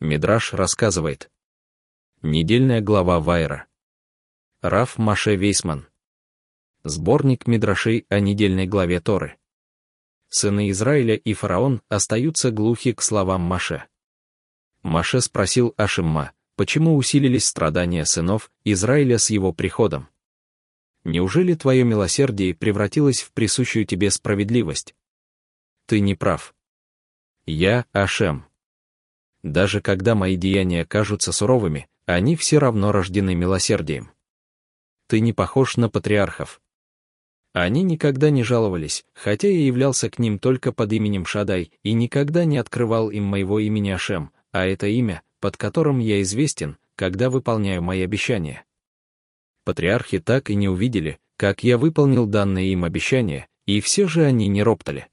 Мидраш рассказывает. Недельная глава Вайра. Раф Маше Вейсман. Сборник Мидрашей о недельной главе Торы. Сыны Израиля и фараон остаются глухи к словам Маше. Маше спросил Ашимма, почему усилились страдания сынов Израиля с его приходом. Неужели твое милосердие превратилось в присущую тебе справедливость? Ты не прав. Я Ашем. Даже когда мои деяния кажутся суровыми, они все равно рождены милосердием. Ты не похож на патриархов. Они никогда не жаловались, хотя я являлся к ним только под именем Шадай и никогда не открывал им моего имени Ашем, а это имя, под которым я известен, когда выполняю мои обещания. Патриархи так и не увидели, как я выполнил данное им обещание, и все же они не роптали.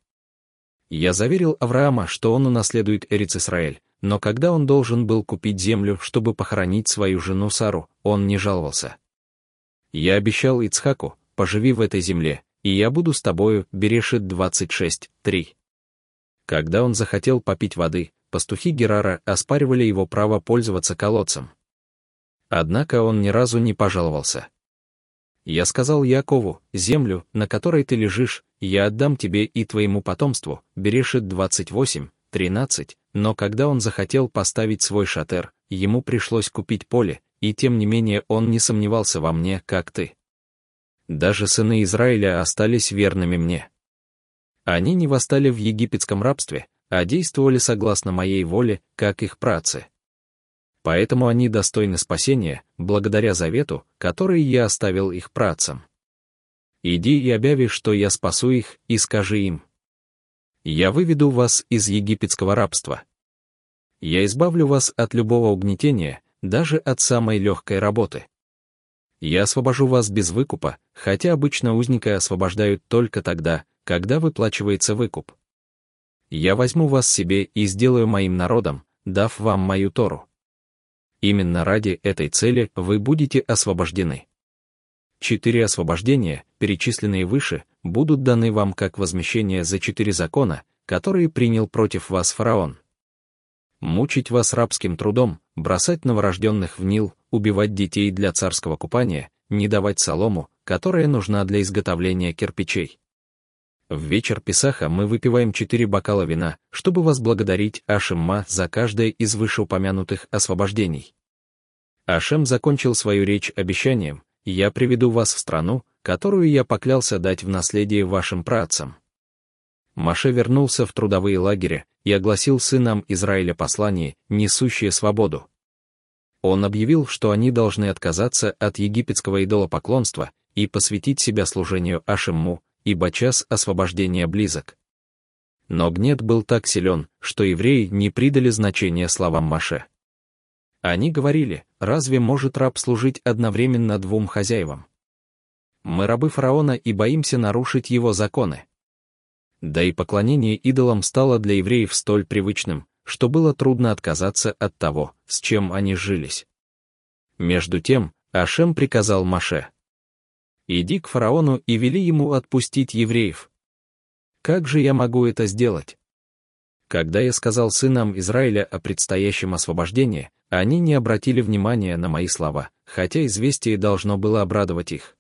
Я заверил Авраама, что он унаследует Эрец-Исраэль, но когда он должен был купить землю, чтобы похоронить свою жену Сару, он не жаловался. Я обещал Ицхаку, поживи в этой земле, и я буду с тобою, Берешит 26, 3. Когда он захотел попить воды, пастухи Герара оспаривали его право пользоваться колодцем. Однако он ни разу не пожаловался. Я сказал Якову, землю, на которой ты лежишь, я отдам тебе и твоему потомству, Берешит 28, 13, но когда он захотел поставить свой шатер, ему пришлось купить поле, и тем не менее он не сомневался во мне, как ты. Даже сыны Израиля остались верными мне. Они не восстали в египетском рабстве, а действовали согласно моей воле, как их працы. Поэтому они достойны спасения, благодаря завету, который я оставил их працам. Иди и объяви, что я спасу их, и скажи им, я выведу вас из египетского рабства. Я избавлю вас от любого угнетения, даже от самой легкой работы. Я освобожу вас без выкупа, хотя обычно узника освобождают только тогда, когда выплачивается выкуп. Я возьму вас себе и сделаю моим народом, дав вам мою Тору. Именно ради этой цели вы будете освобождены. Четыре освобождения, перечисленные выше, будут даны вам как возмещение за четыре закона, которые принял против вас фараон. Мучить вас рабским трудом, бросать новорожденных в Нил, убивать детей для царского купания, не давать солому, которая нужна для изготовления кирпичей. В вечер Песаха мы выпиваем четыре бокала вина, чтобы возблагодарить Ашемма за каждое из вышеупомянутых освобождений. Ашем закончил свою речь обещанием, я приведу вас в страну, которую я поклялся дать в наследие вашим працам. Маше вернулся в трудовые лагеря и огласил сынам Израиля послание, несущее свободу. Он объявил, что они должны отказаться от египетского идолопоклонства и посвятить себя служению Ашемму, ибо час освобождения близок. Но гнет был так силен, что евреи не придали значения словам Маше. Они говорили, разве может раб служить одновременно двум хозяевам? Мы рабы фараона и боимся нарушить его законы. Да и поклонение идолам стало для евреев столь привычным, что было трудно отказаться от того, с чем они жились. Между тем, Ашем приказал Маше. «Иди к фараону и вели ему отпустить евреев». Как же я могу это сделать? Когда я сказал сынам Израиля о предстоящем освобождении, они не обратили внимания на мои слова, хотя известие должно было обрадовать их.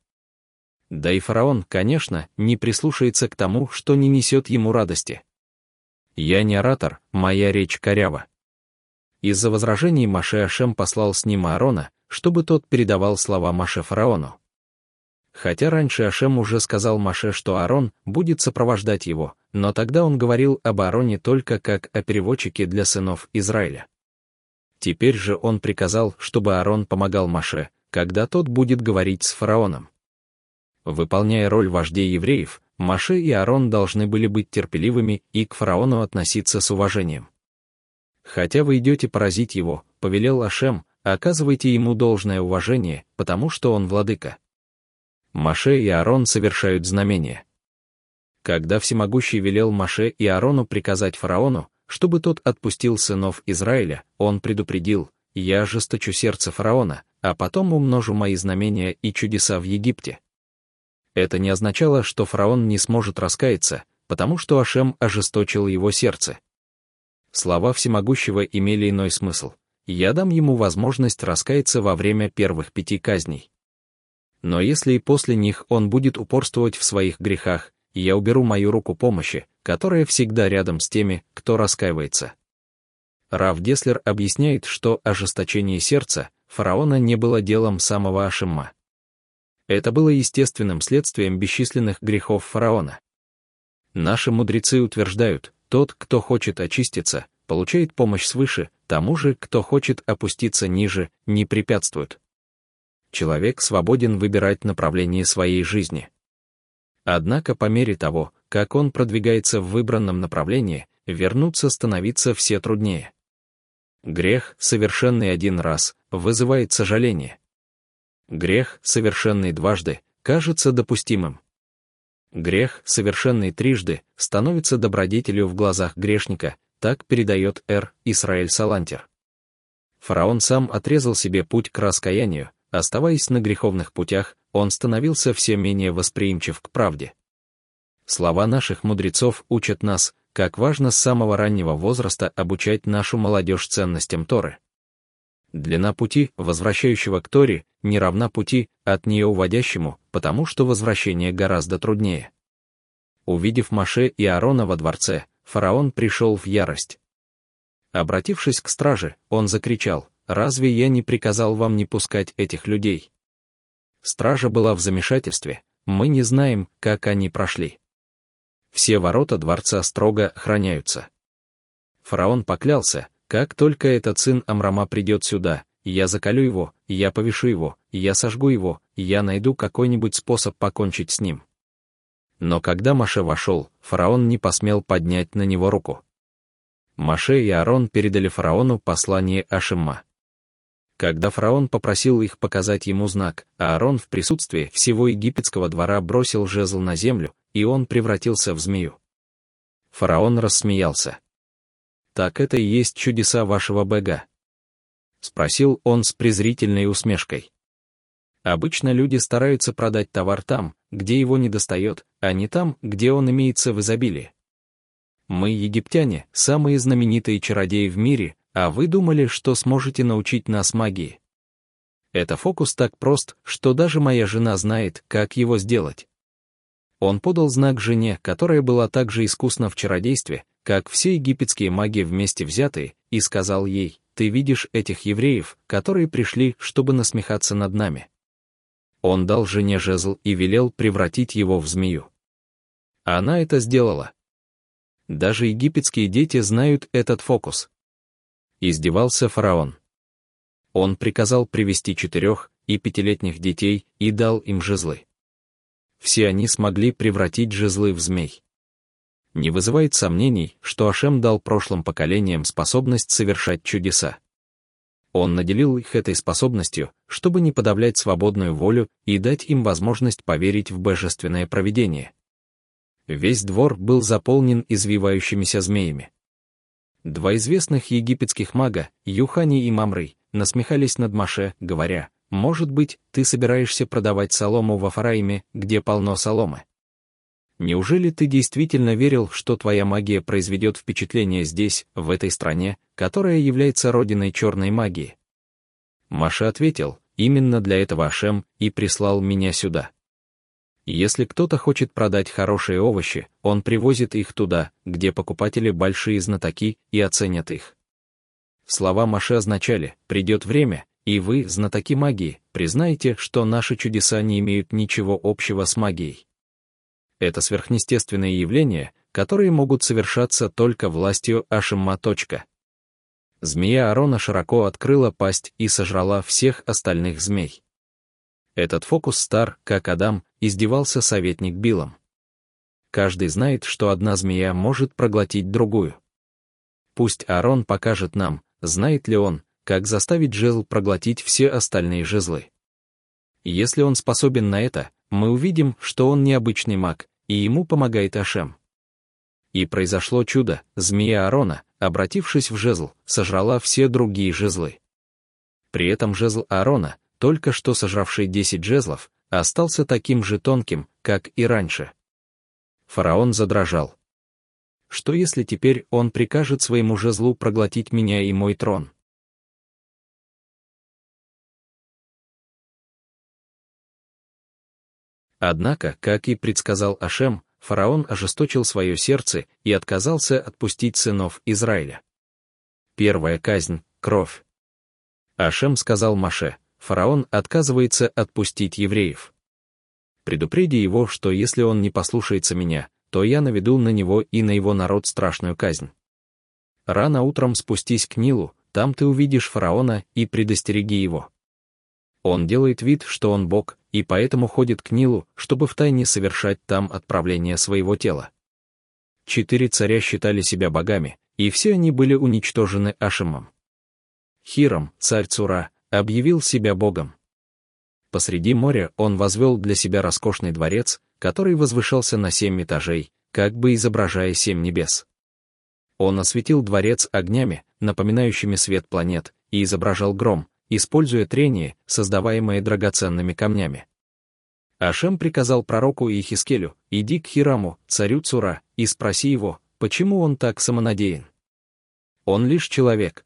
Да и фараон, конечно, не прислушается к тому, что не несет ему радости. Я не оратор, моя речь корява. Из-за возражений Маше Ашем послал с ним Аарона, чтобы тот передавал слова Маше фараону. Хотя раньше Ашем уже сказал Маше, что Аарон будет сопровождать его, но тогда он говорил об Аароне только как о переводчике для сынов Израиля. Теперь же он приказал, чтобы Аарон помогал Маше, когда тот будет говорить с фараоном. Выполняя роль вождей евреев, Маше и Аарон должны были быть терпеливыми и к фараону относиться с уважением. Хотя вы идете поразить его, повелел Ашем, оказывайте ему должное уважение, потому что он владыка. Маше и Аарон совершают знамения. Когда Всемогущий велел Маше и Аарону приказать фараону, чтобы тот отпустил сынов Израиля, он предупредил, «Я ожесточу сердце фараона, а потом умножу мои знамения и чудеса в Египте». Это не означало, что фараон не сможет раскаяться, потому что Ашем ожесточил его сердце. Слова всемогущего имели иной смысл. Я дам ему возможность раскаяться во время первых пяти казней. Но если и после них он будет упорствовать в своих грехах, я уберу мою руку помощи, которая всегда рядом с теми, кто раскаивается. Рав Деслер объясняет, что ожесточение сердца фараона не было делом самого Ашимма. Это было естественным следствием бесчисленных грехов фараона. Наши мудрецы утверждают, тот, кто хочет очиститься, получает помощь свыше, тому же, кто хочет опуститься ниже, не препятствует. Человек свободен выбирать направление своей жизни. Однако по мере того, как он продвигается в выбранном направлении, вернуться становится все труднее. Грех, совершенный один раз, вызывает сожаление. Грех, совершенный дважды, кажется допустимым. Грех, совершенный трижды, становится добродетелью в глазах грешника, так передает Р. Исраэль Салантер. Фараон сам отрезал себе путь к раскаянию, оставаясь на греховных путях, он становился все менее восприимчив к правде. Слова наших мудрецов учат нас, как важно с самого раннего возраста обучать нашу молодежь ценностям Торы. Длина пути, возвращающего к Торе, не равна пути, от нее уводящему, потому что возвращение гораздо труднее. Увидев Маше и Аарона во дворце, фараон пришел в ярость. Обратившись к страже, он закричал, «Разве я не приказал вам не пускать этих людей?» Стража была в замешательстве, мы не знаем, как они прошли. Все ворота дворца строго охраняются. Фараон поклялся, как только этот сын Амрама придет сюда, я закалю его, я повешу его, я сожгу его, я найду какой-нибудь способ покончить с ним. Но когда Маше вошел, фараон не посмел поднять на него руку. Маше и Аарон передали фараону послание Ашимма. Когда фараон попросил их показать ему знак, Аарон в присутствии всего египетского двора бросил жезл на землю, и он превратился в змею. Фараон рассмеялся. «Так это и есть чудеса вашего бога?» — спросил он с презрительной усмешкой. Обычно люди стараются продать товар там, где его не достает, а не там, где он имеется в изобилии. Мы, египтяне, самые знаменитые чародеи в мире, а вы думали, что сможете научить нас магии. Это фокус так прост, что даже моя жена знает, как его сделать. Он подал знак жене, которая была так же искусна в чародействе, как все египетские маги вместе взятые, и сказал ей, «Ты видишь этих евреев, которые пришли, чтобы насмехаться над нами». Он дал жене жезл и велел превратить его в змею. Она это сделала. Даже египетские дети знают этот фокус. Издевался фараон. Он приказал привести четырех и пятилетних детей и дал им жезлы. Все они смогли превратить жезлы в змей не вызывает сомнений, что Ашем дал прошлым поколениям способность совершать чудеса. Он наделил их этой способностью, чтобы не подавлять свободную волю и дать им возможность поверить в божественное провидение. Весь двор был заполнен извивающимися змеями. Два известных египетских мага, Юхани и Мамрый, насмехались над Маше, говоря, «Может быть, ты собираешься продавать солому во Фараиме, где полно соломы?» Неужели ты действительно верил, что твоя магия произведет впечатление здесь, в этой стране, которая является родиной черной магии? Маша ответил, именно для этого Ашем и прислал меня сюда. Если кто-то хочет продать хорошие овощи, он привозит их туда, где покупатели большие знатоки и оценят их. Слова Маше означали, придет время, и вы, знатоки магии, признаете, что наши чудеса не имеют ничего общего с магией это сверхъестественные явления, которые могут совершаться только властью Ашимма. Змея Арона широко открыла пасть и сожрала всех остальных змей. Этот фокус стар, как Адам, издевался советник Билом. Каждый знает, что одна змея может проглотить другую. Пусть Арон покажет нам, знает ли он, как заставить жезл проглотить все остальные жезлы. Если он способен на это, мы увидим, что он необычный маг, и ему помогает Ашем. И произошло чудо, змея Аарона, обратившись в жезл, сожрала все другие жезлы. При этом жезл Аарона, только что сожравший десять жезлов, остался таким же тонким, как и раньше. Фараон задрожал. что если теперь он прикажет своему жезлу проглотить меня и мой трон? Однако, как и предсказал Ашем, фараон ожесточил свое сердце и отказался отпустить сынов Израиля. Первая казнь — кровь. Ашем сказал Маше, фараон отказывается отпустить евреев. Предупреди его, что если он не послушается меня, то я наведу на него и на его народ страшную казнь. Рано утром спустись к Нилу, там ты увидишь фараона и предостереги его. Он делает вид, что он Бог, и поэтому ходит к Нилу, чтобы втайне совершать там отправление своего тела. Четыре царя считали себя богами, и все они были уничтожены Ашимом. Хиром, царь Цура, объявил себя богом. Посреди моря он возвел для себя роскошный дворец, который возвышался на семь этажей, как бы изображая семь небес. Он осветил дворец огнями, напоминающими свет планет, и изображал гром, используя трение, создаваемое драгоценными камнями. Ашем приказал пророку Ихискелю, «Иди к Хираму, царю Цура, и спроси его, почему он так самонадеян. Он лишь человек.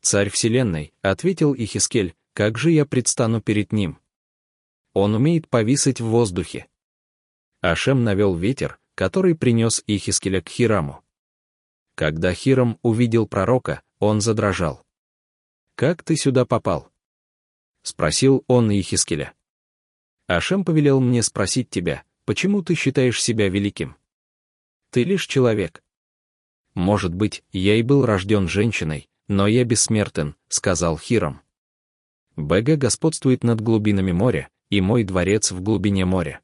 Царь Вселенной, ответил Ихискель, как же я предстану перед ним? Он умеет повисать в воздухе. Ашем навел ветер, который принес Ихискеля к Хираму. Когда Хирам увидел пророка, он задрожал. «Как ты сюда попал?» — спросил он Ихискеля. «Ашем повелел мне спросить тебя, почему ты считаешь себя великим?» Ты лишь человек. Может быть, я и был рожден женщиной, но я бессмертен, сказал Хиром. БГ господствует над глубинами моря, и мой дворец в глубине моря.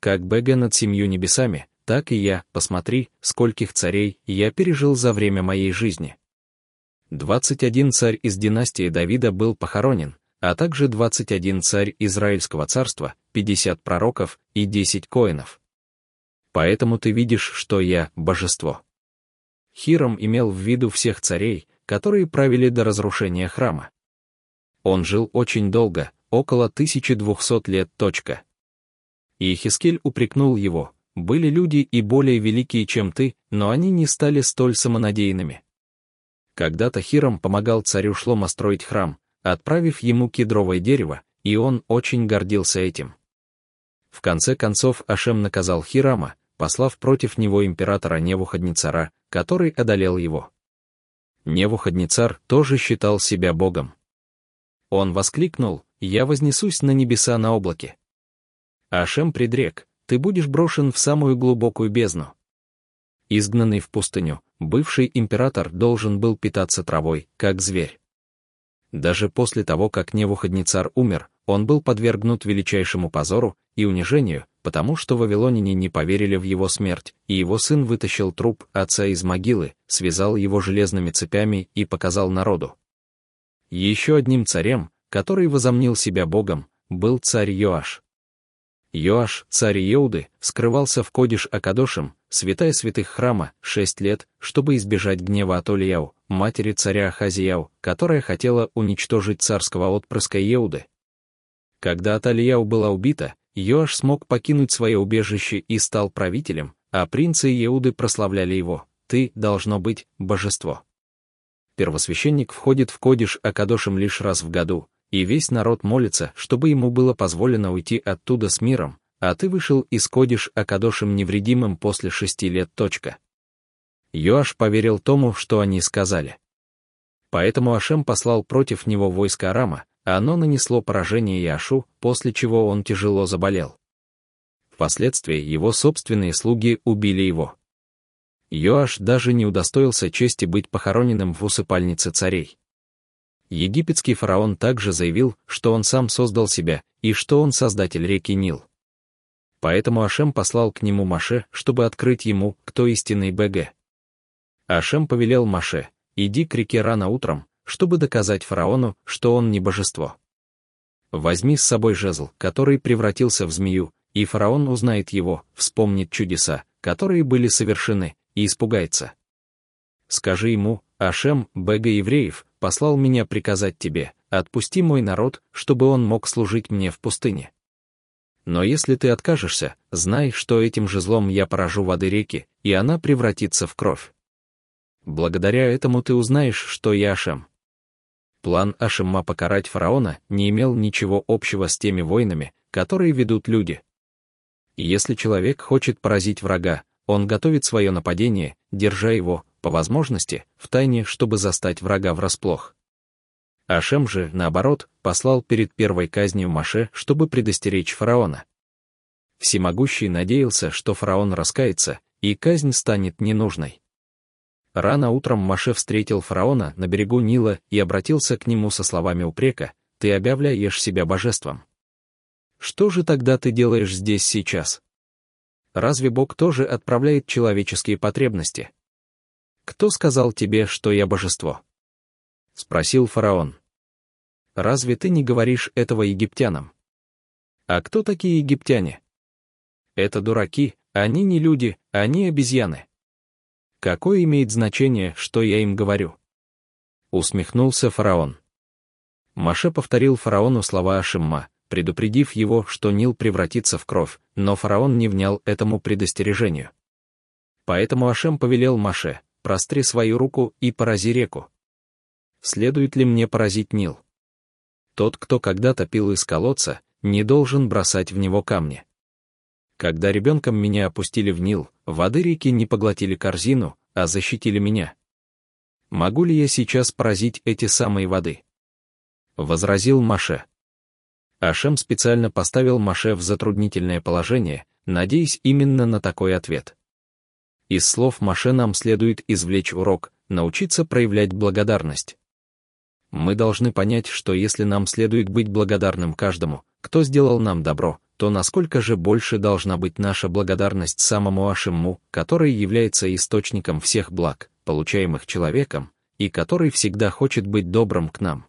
Как БГ над семью небесами, так и я, посмотри, скольких царей я пережил за время моей жизни. 21 царь из династии Давида был похоронен, а также 21 царь Израильского царства, 50 пророков и 10 коинов поэтому ты видишь, что я — божество. Хиром имел в виду всех царей, которые правили до разрушения храма. Он жил очень долго, около 1200 лет. Точка. И Хискель упрекнул его, были люди и более великие, чем ты, но они не стали столь самонадеянными. Когда-то Хиром помогал царю Шлома строить храм, отправив ему кедровое дерево, и он очень гордился этим. В конце концов Ашем наказал Хирама, послав против него императора Невуходнецара, который одолел его. Невуходнецар тоже считал себя богом. Он воскликнул, «Я вознесусь на небеса на облаке». Ашем предрек, «Ты будешь брошен в самую глубокую бездну». Изгнанный в пустыню, бывший император должен был питаться травой, как зверь. Даже после того, как Невуходнецар умер, он был подвергнут величайшему позору и унижению, потому что вавилоняне не поверили в его смерть, и его сын вытащил труп отца из могилы, связал его железными цепями и показал народу. Еще одним царем, который возомнил себя богом, был царь Йоаш. Йоаш, царь Иуды, скрывался в Кодиш Акадошем, святая святых храма, шесть лет, чтобы избежать гнева Атолияу, матери царя Хазияу, которая хотела уничтожить царского отпрыска Иуды. Когда Аталияу была убита, Йоаш смог покинуть свое убежище и стал правителем, а принцы Иуды прославляли его. Ты, должно быть, божество. Первосвященник входит в Кодиш Акадошем лишь раз в году, и весь народ молится, чтобы ему было позволено уйти оттуда с миром, а ты вышел из Кодиш Акадошем невредимым после шести лет. Точка. Йоаш поверил тому, что они сказали. Поэтому Ашем послал против него войско Арама, оно нанесло поражение Яшу, после чего он тяжело заболел. Впоследствии его собственные слуги убили его. Йоаш даже не удостоился чести быть похороненным в усыпальнице царей. Египетский фараон также заявил, что он сам создал себя и что он создатель реки Нил. Поэтому Ашем послал к нему Маше, чтобы открыть ему, кто истинный БГ. Ашем повелел Маше, иди к реке рано утром, чтобы доказать фараону, что он не божество. Возьми с собой жезл, который превратился в змею, и фараон узнает его, вспомнит чудеса, которые были совершены, и испугается. Скажи ему, Ашем, Бега евреев, послал меня приказать тебе, отпусти мой народ, чтобы он мог служить мне в пустыне. Но если ты откажешься, знай, что этим же злом я поражу воды реки, и она превратится в кровь. Благодаря этому ты узнаешь, что я Ашем. План Ашемма покарать фараона не имел ничего общего с теми войнами, которые ведут люди. Если человек хочет поразить врага, он готовит свое нападение, держа его, по возможности, в тайне, чтобы застать врага врасплох. Ашем же, наоборот, послал перед первой казнью Маше, чтобы предостеречь фараона. Всемогущий надеялся, что фараон раскается, и казнь станет ненужной. Рано утром Маше встретил фараона на берегу Нила и обратился к нему со словами упрека «Ты объявляешь себя божеством». Что же тогда ты делаешь здесь сейчас? Разве Бог тоже отправляет человеческие потребности? Кто сказал тебе, что я божество? Спросил фараон. Разве ты не говоришь этого египтянам? А кто такие египтяне? Это дураки, они не люди, они обезьяны. Какое имеет значение, что я им говорю? Усмехнулся фараон. Маше повторил фараону слова Ашимма, предупредив его, что Нил превратится в кровь, но фараон не внял этому предостережению. Поэтому Ашем повелел Маше, простри свою руку и порази реку. Следует ли мне поразить Нил? Тот, кто когда-то пил из колодца, не должен бросать в него камни. Когда ребенком меня опустили в Нил, воды реки не поглотили корзину, а защитили меня. Могу ли я сейчас поразить эти самые воды? Возразил Маше. Ашем специально поставил Маше в затруднительное положение, надеясь именно на такой ответ. Из слов Маше нам следует извлечь урок, научиться проявлять благодарность мы должны понять, что если нам следует быть благодарным каждому, кто сделал нам добро, то насколько же больше должна быть наша благодарность самому Ашимму, который является источником всех благ, получаемых человеком, и который всегда хочет быть добрым к нам.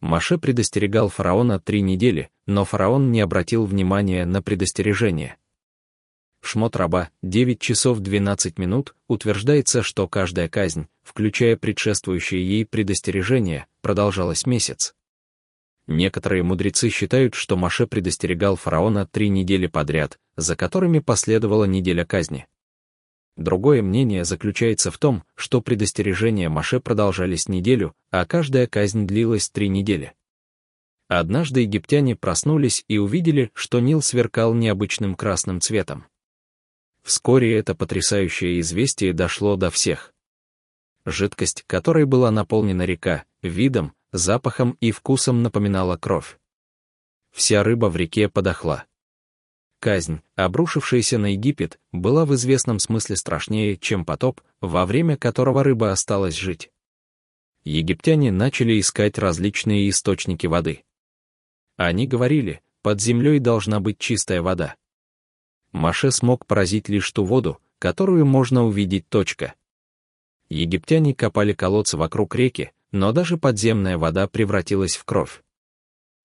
Маше предостерегал фараона три недели, но фараон не обратил внимания на предостережение. Шмот раба, 9 часов 12 минут, утверждается, что каждая казнь, включая предшествующие ей предостережения, продолжалась месяц. Некоторые мудрецы считают, что Маше предостерегал фараона три недели подряд, за которыми последовала неделя казни. Другое мнение заключается в том, что предостережения Маше продолжались неделю, а каждая казнь длилась три недели. Однажды египтяне проснулись и увидели, что Нил сверкал необычным красным цветом. Вскоре это потрясающее известие дошло до всех. Жидкость, которой была наполнена река, видом, запахом и вкусом напоминала кровь. Вся рыба в реке подохла. Казнь, обрушившаяся на Египет, была в известном смысле страшнее, чем потоп, во время которого рыба осталась жить. Египтяне начали искать различные источники воды. Они говорили, под землей должна быть чистая вода. Маше смог поразить лишь ту воду, которую можно увидеть точка. Египтяне копали колодцы вокруг реки, но даже подземная вода превратилась в кровь.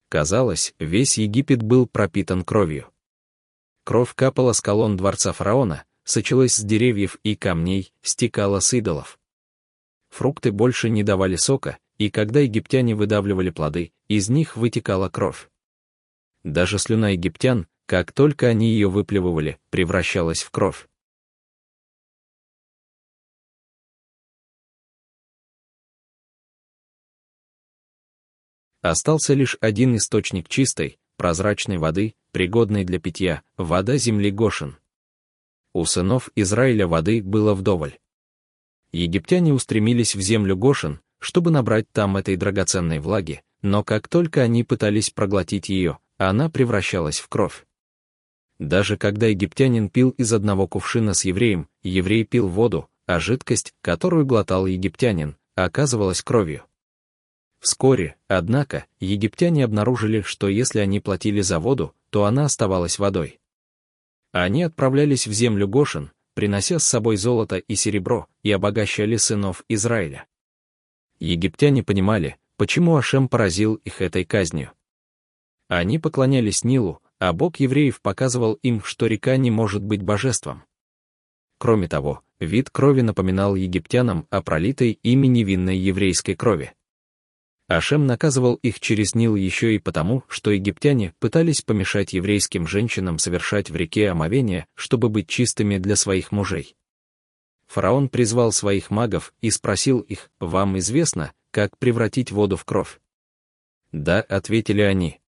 Казалось, весь Египет был пропитан кровью. Кровь капала с колонн дворца фараона, сочилась с деревьев и камней, стекала с идолов. Фрукты больше не давали сока, и когда египтяне выдавливали плоды, из них вытекала кровь. Даже слюна египтян, как только они ее выплевывали, превращалась в кровь. Остался лишь один источник чистой, прозрачной воды, пригодной для питья, вода земли Гошин. У сынов Израиля воды было вдоволь. Египтяне устремились в землю Гошин, чтобы набрать там этой драгоценной влаги, но как только они пытались проглотить ее, она превращалась в кровь. Даже когда египтянин пил из одного кувшина с евреем, еврей пил воду, а жидкость, которую глотал египтянин, оказывалась кровью. Вскоре, однако, египтяне обнаружили, что если они платили за воду, то она оставалась водой. Они отправлялись в землю Гошин, принося с собой золото и серебро, и обогащали сынов Израиля. Египтяне понимали, почему Ашем поразил их этой казнью. Они поклонялись Нилу, а Бог евреев показывал им, что река не может быть божеством. Кроме того, вид крови напоминал египтянам о пролитой ими невинной еврейской крови. Ашем наказывал их через Нил еще и потому, что египтяне пытались помешать еврейским женщинам совершать в реке омовение, чтобы быть чистыми для своих мужей. Фараон призвал своих магов и спросил их, «Вам известно, как превратить воду в кровь?» «Да», — ответили они.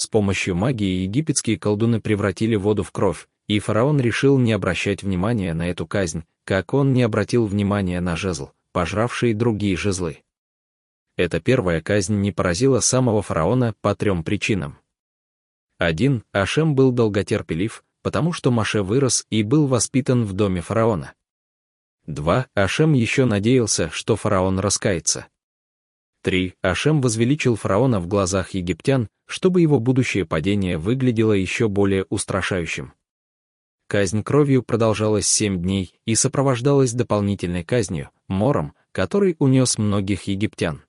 С помощью магии египетские колдуны превратили воду в кровь, и фараон решил не обращать внимания на эту казнь, как он не обратил внимания на жезл, пожравший другие жезлы. Эта первая казнь не поразила самого фараона по трем причинам. Один, Ашем был долготерпелив, потому что Маше вырос и был воспитан в доме фараона. Два, Ашем еще надеялся, что фараон раскается. Три, Ашем возвеличил фараона в глазах египтян, чтобы его будущее падение выглядело еще более устрашающим. Казнь кровью продолжалась семь дней и сопровождалась дополнительной казнью, мором, который унес многих египтян.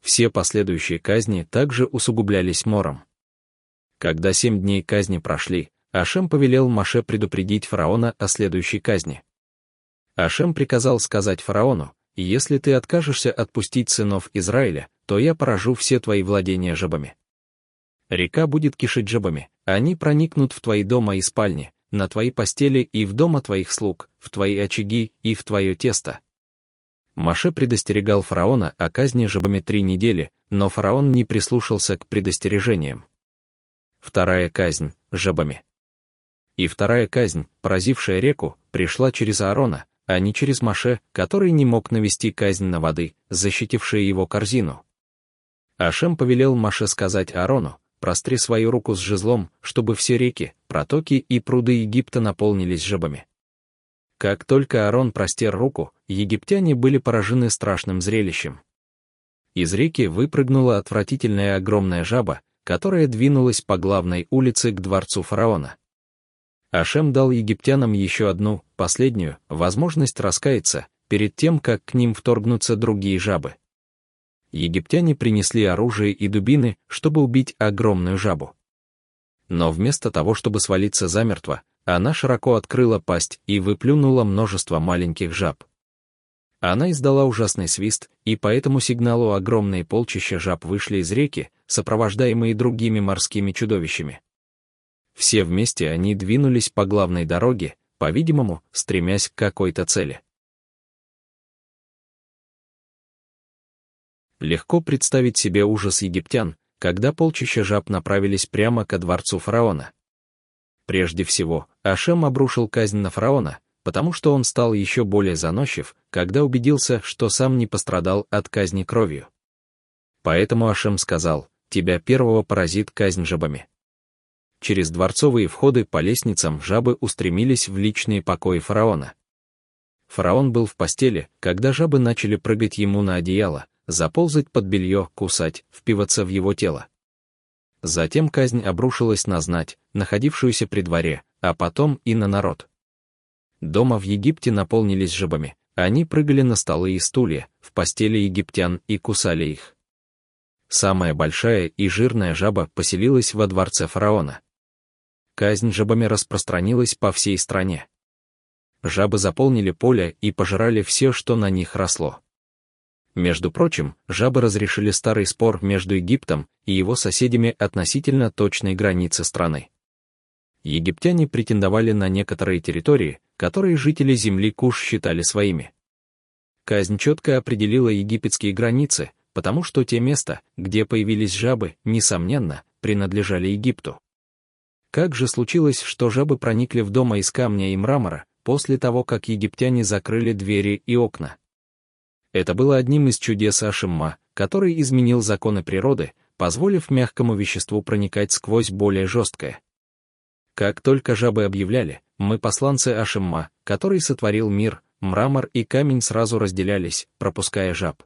Все последующие казни также усугублялись мором. Когда семь дней казни прошли, Ашем повелел Маше предупредить фараона о следующей казни. Ашем приказал сказать фараону, «Если ты откажешься отпустить сынов Израиля, то я поражу все твои владения жабами. Река будет кишить жабами, они проникнут в твои дома и спальни, на твои постели и в дома твоих слуг, в твои очаги и в твое тесто, Маше предостерегал фараона о казни жабами три недели, но фараон не прислушался к предостережениям. Вторая казнь — жабами. И вторая казнь, поразившая реку, пришла через Аарона, а не через Маше, который не мог навести казнь на воды, защитившие его корзину. Ашем повелел Маше сказать Аарону, простри свою руку с жезлом, чтобы все реки, протоки и пруды Египта наполнились жабами. Как только Аарон простер руку, египтяне были поражены страшным зрелищем. Из реки выпрыгнула отвратительная огромная жаба, которая двинулась по главной улице к дворцу фараона. Ашем дал египтянам еще одну, последнюю, возможность раскаяться, перед тем, как к ним вторгнутся другие жабы. Египтяне принесли оружие и дубины, чтобы убить огромную жабу. Но вместо того, чтобы свалиться замертво, она широко открыла пасть и выплюнула множество маленьких жаб. Она издала ужасный свист, и по этому сигналу огромные полчища жаб вышли из реки, сопровождаемые другими морскими чудовищами. Все вместе они двинулись по главной дороге, по-видимому, стремясь к какой-то цели. Легко представить себе ужас египтян, когда полчища жаб направились прямо ко дворцу фараона. Прежде всего, Ашем обрушил казнь на фараона, потому что он стал еще более заносчив, когда убедился, что сам не пострадал от казни кровью. Поэтому Ашем сказал, «Тебя первого поразит казнь жабами». Через дворцовые входы по лестницам жабы устремились в личные покои фараона. Фараон был в постели, когда жабы начали прыгать ему на одеяло, заползать под белье, кусать, впиваться в его тело. Затем казнь обрушилась на знать, находившуюся при дворе, а потом и на народ. Дома в Египте наполнились жабами, они прыгали на столы и стулья, в постели египтян и кусали их. Самая большая и жирная жаба поселилась во дворце фараона. Казнь жабами распространилась по всей стране. Жабы заполнили поле и пожирали все, что на них росло. Между прочим, жабы разрешили старый спор между Египтом и его соседями относительно точной границы страны. Египтяне претендовали на некоторые территории, которые жители земли Куш считали своими. Казнь четко определила египетские границы, потому что те места, где появились жабы, несомненно, принадлежали Египту. Как же случилось, что жабы проникли в дома из камня и мрамора, после того, как египтяне закрыли двери и окна? Это было одним из чудес Ашимма, который изменил законы природы, позволив мягкому веществу проникать сквозь более жесткое. Как только жабы объявляли, мы посланцы Ашимма, который сотворил мир, мрамор и камень сразу разделялись, пропуская жаб.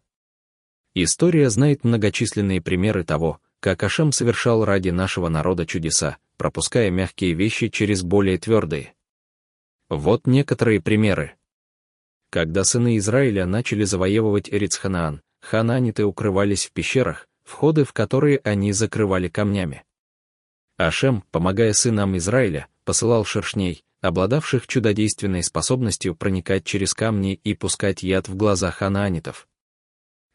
История знает многочисленные примеры того, как Ашем совершал ради нашего народа чудеса, пропуская мягкие вещи через более твердые. Вот некоторые примеры. Когда сыны Израиля начали завоевывать Эрицханаан, хананиты укрывались в пещерах, входы в которые они закрывали камнями. Ашем, помогая сынам Израиля, посылал шершней, обладавших чудодейственной способностью проникать через камни и пускать яд в глаза ханаанитов.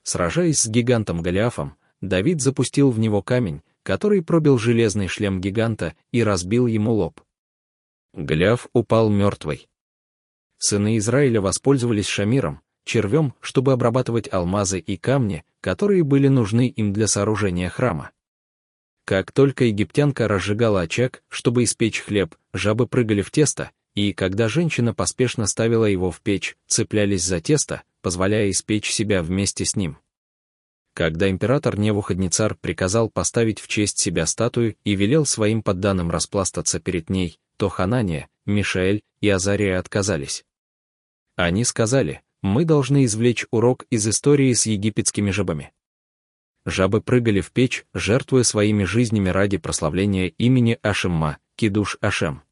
Сражаясь с гигантом Голиафом, Давид запустил в него камень, который пробил железный шлем гиганта и разбил ему лоб. Голиаф упал мертвый. Сыны Израиля воспользовались Шамиром, червем, чтобы обрабатывать алмазы и камни, которые были нужны им для сооружения храма. Как только египтянка разжигала очаг, чтобы испечь хлеб, жабы прыгали в тесто, и когда женщина поспешно ставила его в печь, цеплялись за тесто, позволяя испечь себя вместе с ним. Когда император Невуходнецар приказал поставить в честь себя статую и велел своим подданным распластаться перед ней, то Ханания, Мишаэль и Азария отказались. Они сказали, мы должны извлечь урок из истории с египетскими жабами. Жабы прыгали в печь, жертвуя своими жизнями ради прославления имени Ашемма, Кидуш Ашем.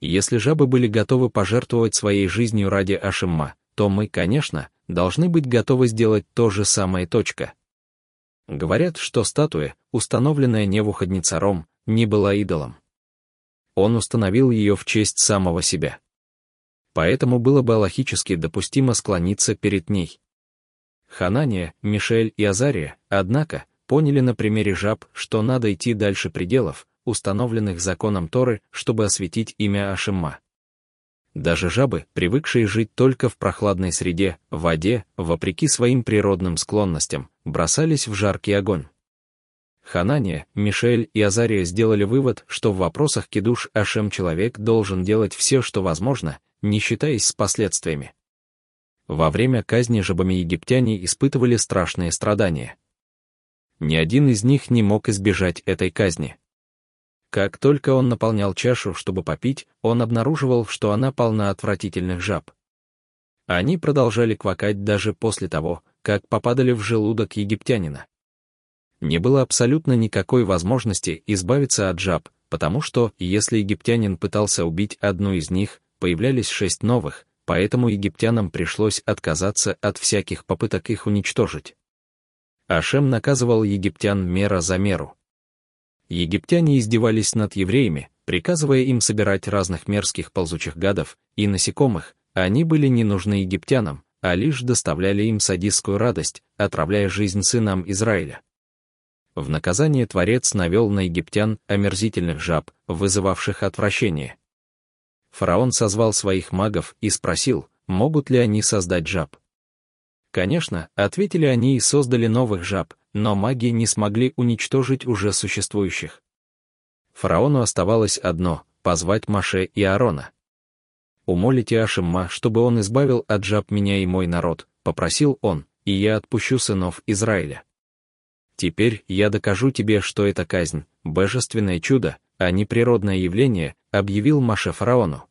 Если жабы были готовы пожертвовать своей жизнью ради Ашемма, то мы, конечно, должны быть готовы сделать то же самое. Точка. Говорят, что статуя, установленная Невуходнецаром, не была идолом. Он установил ее в честь самого себя. Поэтому было бы логически допустимо склониться перед ней. Ханания, Мишель и Азария, однако, поняли на примере жаб, что надо идти дальше пределов, установленных законом Торы, чтобы осветить имя Ашемма. Даже жабы, привыкшие жить только в прохладной среде, в воде, вопреки своим природным склонностям, бросались в жаркий огонь. Ханания, Мишель и Азария сделали вывод, что в вопросах кидуш Ашем человек должен делать все, что возможно, не считаясь с последствиями. Во время казни жабами египтяне испытывали страшные страдания. Ни один из них не мог избежать этой казни. Как только он наполнял чашу, чтобы попить, он обнаруживал, что она полна отвратительных жаб. Они продолжали квакать даже после того, как попадали в желудок египтянина. Не было абсолютно никакой возможности избавиться от жаб, потому что, если египтянин пытался убить одну из них, появлялись шесть новых, поэтому египтянам пришлось отказаться от всяких попыток их уничтожить. Ашем наказывал египтян мера за меру египтяне издевались над евреями, приказывая им собирать разных мерзких ползучих гадов и насекомых, они были не нужны египтянам, а лишь доставляли им садистскую радость, отравляя жизнь сынам Израиля. В наказание Творец навел на египтян омерзительных жаб, вызывавших отвращение. Фараон созвал своих магов и спросил, могут ли они создать жаб. Конечно, ответили они и создали новых жаб, но маги не смогли уничтожить уже существующих. Фараону оставалось одно — позвать Маше и Аарона. «Умолите Ашимма, чтобы он избавил от жаб меня и мой народ», — попросил он, — «и я отпущу сынов Израиля». Теперь я докажу тебе, что это казнь, божественное чудо, а не природное явление, объявил Маше фараону.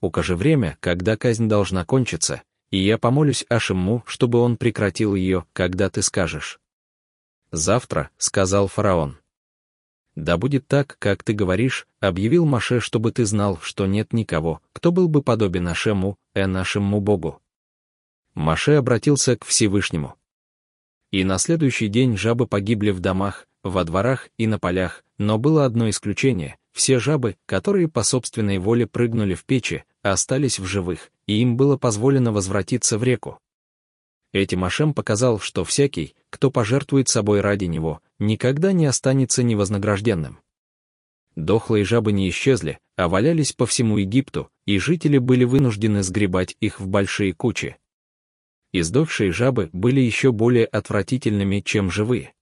Укажи время, когда казнь должна кончиться, и я помолюсь Ашимму, чтобы он прекратил ее, когда ты скажешь. «Завтра», — сказал фараон. «Да будет так, как ты говоришь», — объявил Маше, чтобы ты знал, что нет никого, кто был бы подобен нашему, э нашему Богу. Маше обратился к Всевышнему. И на следующий день жабы погибли в домах, во дворах и на полях, но было одно исключение — все жабы, которые по собственной воле прыгнули в печи, остались в живых, и им было позволено возвратиться в реку. Этим Ашем показал, что всякий, кто пожертвует собой ради него, никогда не останется невознагражденным. Дохлые жабы не исчезли, а валялись по всему Египту, и жители были вынуждены сгребать их в большие кучи. Издохшие жабы были еще более отвратительными, чем живые.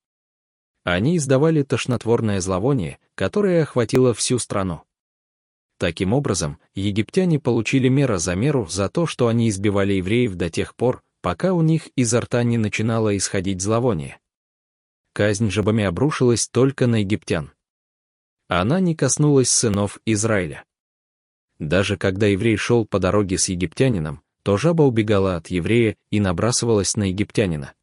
Они издавали тошнотворное зловоние, которое охватило всю страну. Таким образом, египтяне получили мера за меру за то, что они избивали евреев до тех пор, пока у них изо рта не начинало исходить зловоние. Казнь жабами обрушилась только на египтян. Она не коснулась сынов Израиля. Даже когда еврей шел по дороге с египтянином, то жаба убегала от еврея и набрасывалась на египтянина.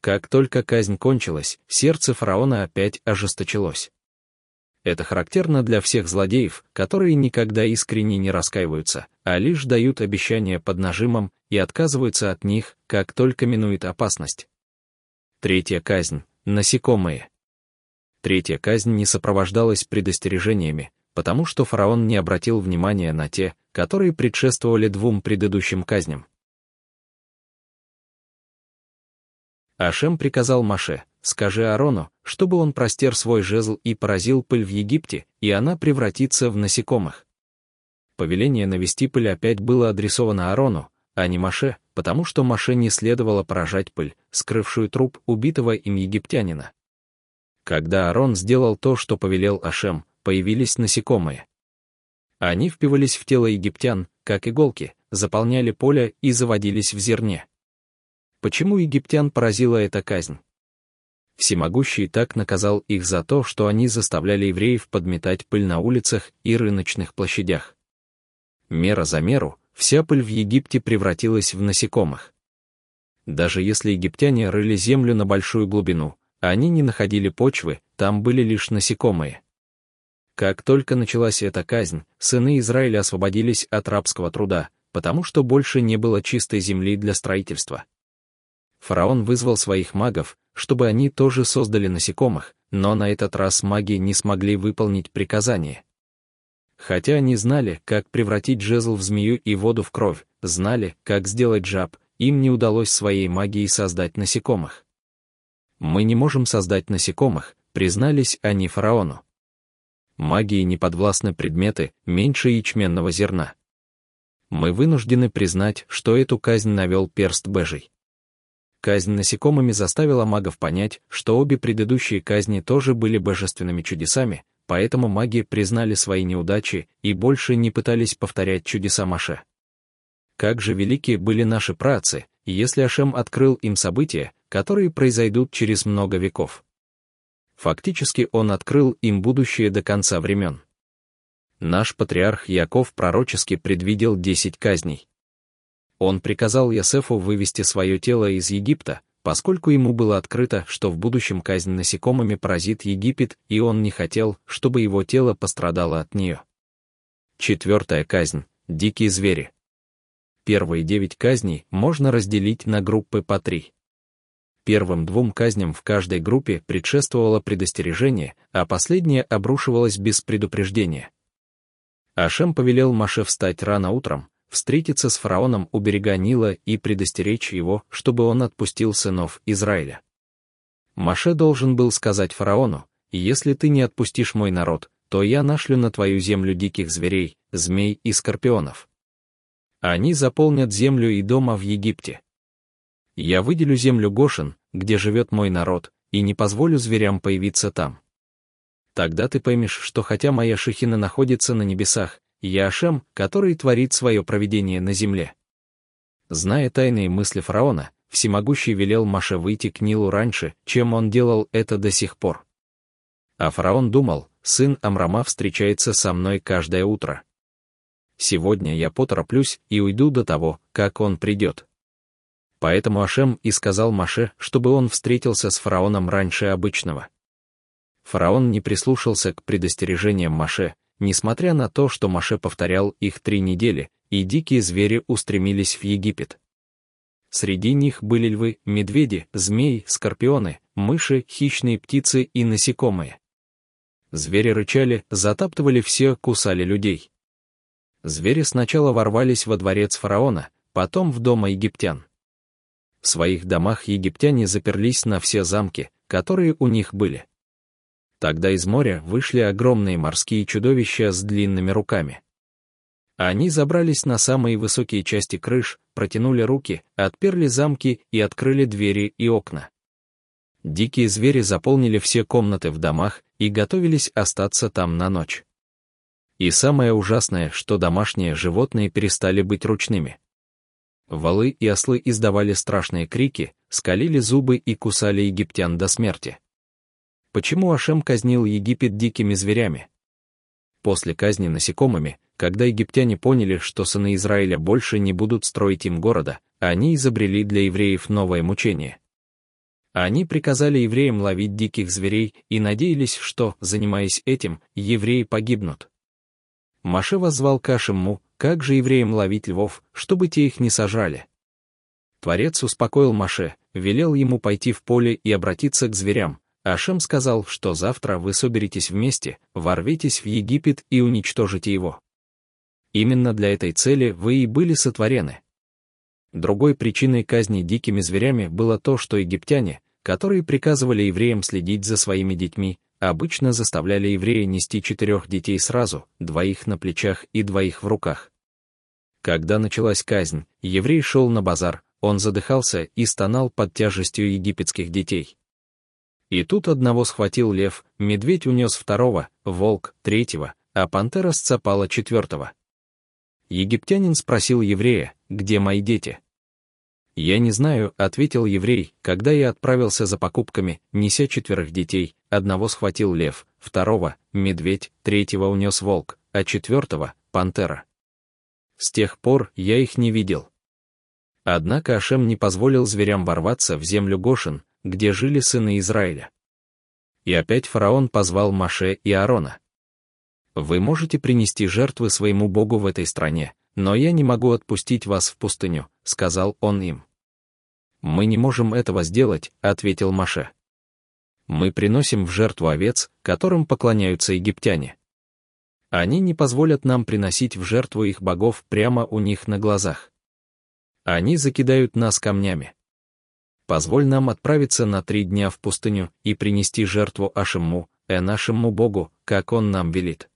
Как только казнь кончилась, сердце фараона опять ожесточилось. Это характерно для всех злодеев, которые никогда искренне не раскаиваются, а лишь дают обещания под нажимом и отказываются от них, как только минует опасность. Третья казнь — насекомые. Третья казнь не сопровождалась предостережениями, потому что фараон не обратил внимания на те, которые предшествовали двум предыдущим казням. Ашем приказал Маше, скажи Аарону, чтобы он простер свой жезл и поразил пыль в Египте, и она превратится в насекомых. Повеление навести пыль опять было адресовано Аарону, а не Маше, потому что Маше не следовало поражать пыль, скрывшую труп убитого им египтянина. Когда Аарон сделал то, что повелел Ашем, появились насекомые. Они впивались в тело египтян, как иголки, заполняли поле и заводились в зерне. Почему египтян поразила эта казнь? Всемогущий так наказал их за то, что они заставляли евреев подметать пыль на улицах и рыночных площадях. Мера за меру, вся пыль в Египте превратилась в насекомых. Даже если египтяне рыли землю на большую глубину, они не находили почвы, там были лишь насекомые. Как только началась эта казнь, сыны Израиля освободились от рабского труда, потому что больше не было чистой земли для строительства. Фараон вызвал своих магов, чтобы они тоже создали насекомых, но на этот раз маги не смогли выполнить приказание. Хотя они знали, как превратить жезл в змею и воду в кровь, знали, как сделать жаб, им не удалось своей магией создать насекомых. «Мы не можем создать насекомых», признались они фараону. Магии не подвластны предметы, меньше ячменного зерна. Мы вынуждены признать, что эту казнь навел перст Божий. Казнь насекомыми заставила магов понять, что обе предыдущие казни тоже были божественными чудесами, поэтому маги признали свои неудачи и больше не пытались повторять чудеса Маше. Как же велики были наши працы, если Ашем открыл им события, которые произойдут через много веков. Фактически он открыл им будущее до конца времен. Наш патриарх Яков пророчески предвидел десять казней. Он приказал Ясефу вывести свое тело из Египта, поскольку ему было открыто, что в будущем казнь насекомыми поразит Египет, и он не хотел, чтобы его тело пострадало от нее. Четвертая казнь — дикие звери. Первые девять казней можно разделить на группы по три. Первым двум казням в каждой группе предшествовало предостережение, а последняя обрушивалась без предупреждения. Ашем повелел Маше встать рано утром, встретиться с фараоном у берега Нила и предостеречь его, чтобы он отпустил сынов Израиля. Маше должен был сказать фараону, «Если ты не отпустишь мой народ, то я нашлю на твою землю диких зверей, змей и скорпионов. Они заполнят землю и дома в Египте. Я выделю землю Гошин, где живет мой народ, и не позволю зверям появиться там. Тогда ты поймешь, что хотя моя Шехина находится на небесах, я Ашем, который творит свое провидение на земле. Зная тайные мысли фараона, всемогущий велел Маше выйти к Нилу раньше, чем он делал это до сих пор. А фараон думал, сын Амрама встречается со мной каждое утро. Сегодня я потороплюсь и уйду до того, как он придет. Поэтому Ашем и сказал Маше, чтобы он встретился с фараоном раньше обычного. Фараон не прислушался к предостережениям Маше, несмотря на то, что Маше повторял их три недели, и дикие звери устремились в Египет. Среди них были львы, медведи, змеи, скорпионы, мыши, хищные птицы и насекомые. Звери рычали, затаптывали все, кусали людей. Звери сначала ворвались во дворец фараона, потом в дома египтян. В своих домах египтяне заперлись на все замки, которые у них были. Тогда из моря вышли огромные морские чудовища с длинными руками. Они забрались на самые высокие части крыш, протянули руки, отперли замки и открыли двери и окна. Дикие звери заполнили все комнаты в домах и готовились остаться там на ночь. И самое ужасное, что домашние животные перестали быть ручными. Валы и ослы издавали страшные крики, скалили зубы и кусали египтян до смерти. Почему Ашем казнил Египет дикими зверями? После казни насекомыми, когда египтяне поняли, что сыны Израиля больше не будут строить им города, они изобрели для евреев новое мучение. Они приказали евреям ловить диких зверей и надеялись, что, занимаясь этим, евреи погибнут. Маше воззвал к Ашему, как же евреям ловить львов, чтобы те их не сажали. Творец успокоил Маше, велел ему пойти в поле и обратиться к зверям, Ашем сказал, что завтра вы соберетесь вместе, ворветесь в Египет и уничтожите его. Именно для этой цели вы и были сотворены. Другой причиной казни дикими зверями было то, что египтяне, которые приказывали евреям следить за своими детьми, обычно заставляли еврея нести четырех детей сразу, двоих на плечах и двоих в руках. Когда началась казнь, еврей шел на базар, он задыхался и стонал под тяжестью египетских детей. И тут одного схватил лев, медведь унес второго, волк — третьего, а пантера сцапала четвертого. Египтянин спросил еврея, где мои дети? «Я не знаю», — ответил еврей, когда я отправился за покупками, неся четверых детей, одного схватил лев, второго — медведь, третьего унес волк, а четвертого — пантера. С тех пор я их не видел. Однако Ашем не позволил зверям ворваться в землю Гошин, где жили сыны Израиля. И опять фараон позвал Маше и Аарона. «Вы можете принести жертвы своему Богу в этой стране, «Но я не могу отпустить вас в пустыню», — сказал он им. «Мы не можем этого сделать», — ответил Маше. «Мы приносим в жертву овец, которым поклоняются египтяне. Они не позволят нам приносить в жертву их богов прямо у них на глазах. Они закидают нас камнями. Позволь нам отправиться на три дня в пустыню и принести жертву Ашимму, э нашему Богу, как он нам велит».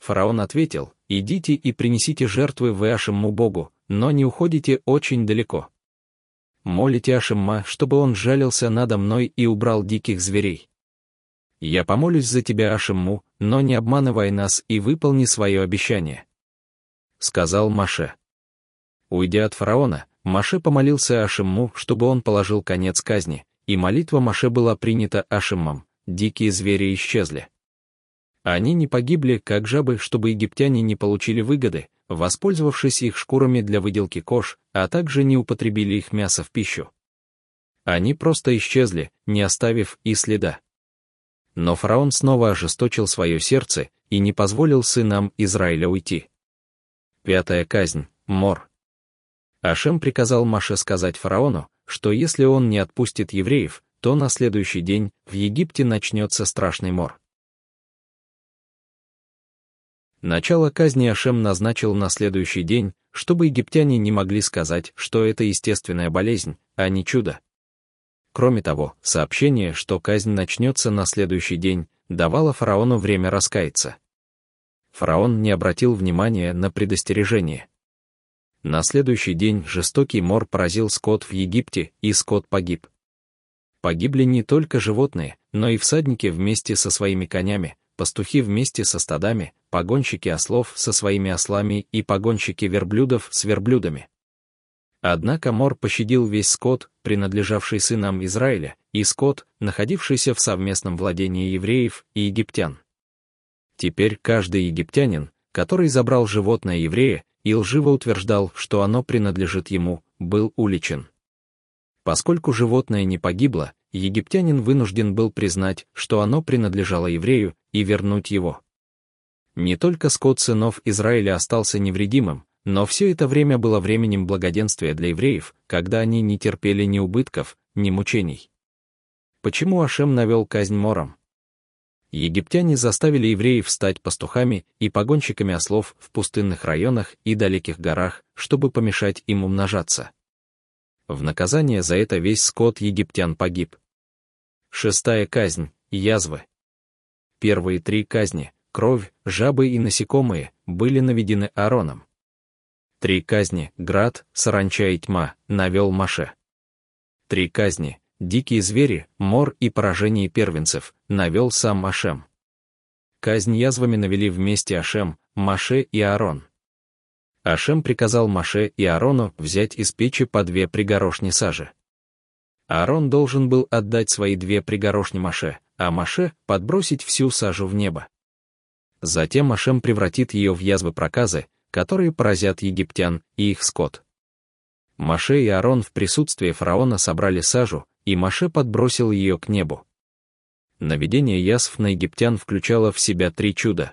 Фараон ответил, идите и принесите жертвы вашему Богу, но не уходите очень далеко. Молите Ашимма, чтобы он жалился надо мной и убрал диких зверей. Я помолюсь за тебя, Ашимму, но не обманывай нас и выполни свое обещание. Сказал Маше. Уйдя от фараона, Маше помолился Ашимму, чтобы он положил конец казни, и молитва Маше была принята Ашиммом, дикие звери исчезли. Они не погибли, как жабы, чтобы египтяне не получили выгоды, воспользовавшись их шкурами для выделки кож, а также не употребили их мясо в пищу. Они просто исчезли, не оставив и следа. Но фараон снова ожесточил свое сердце и не позволил сынам Израиля уйти. Пятая казнь, мор. Ашем приказал Маше сказать фараону, что если он не отпустит евреев, то на следующий день в Египте начнется страшный мор. Начало казни Ашем назначил на следующий день, чтобы египтяне не могли сказать, что это естественная болезнь, а не чудо. Кроме того, сообщение, что казнь начнется на следующий день, давало фараону время раскаяться. Фараон не обратил внимания на предостережение. На следующий день жестокий мор поразил скот в Египте, и скот погиб. Погибли не только животные, но и всадники вместе со своими конями, пастухи вместе со стадами, погонщики ослов со своими ослами и погонщики верблюдов с верблюдами. Однако Мор пощадил весь скот, принадлежавший сынам Израиля, и скот, находившийся в совместном владении евреев и египтян. Теперь каждый египтянин, который забрал животное еврея и лживо утверждал, что оно принадлежит ему, был уличен. Поскольку животное не погибло, египтянин вынужден был признать, что оно принадлежало еврею, и вернуть его. Не только скот сынов Израиля остался невредимым, но все это время было временем благоденствия для евреев, когда они не терпели ни убытков, ни мучений. Почему Ашем навел казнь мором? Египтяне заставили евреев стать пастухами и погонщиками ослов в пустынных районах и далеких горах, чтобы помешать им умножаться. В наказание за это весь скот египтян погиб. Шестая казнь — язвы. Первые три казни кровь, жабы и насекомые, были наведены Аароном. Три казни, град, саранча и тьма, навел Маше. Три казни, дикие звери, мор и поражение первенцев, навел сам Машем. Казнь язвами навели вместе Ашем, Маше и Аарон. Ашем приказал Маше и Аарону взять из печи по две пригорошни сажи. Аарон должен был отдать свои две пригорошни Маше, а Маше — подбросить всю сажу в небо. Затем Ашем превратит ее в язвы проказы, которые поразят египтян и их скот. Маше и Аарон в присутствии фараона собрали сажу, и Маше подбросил ее к небу. Наведение язв на египтян включало в себя три чуда.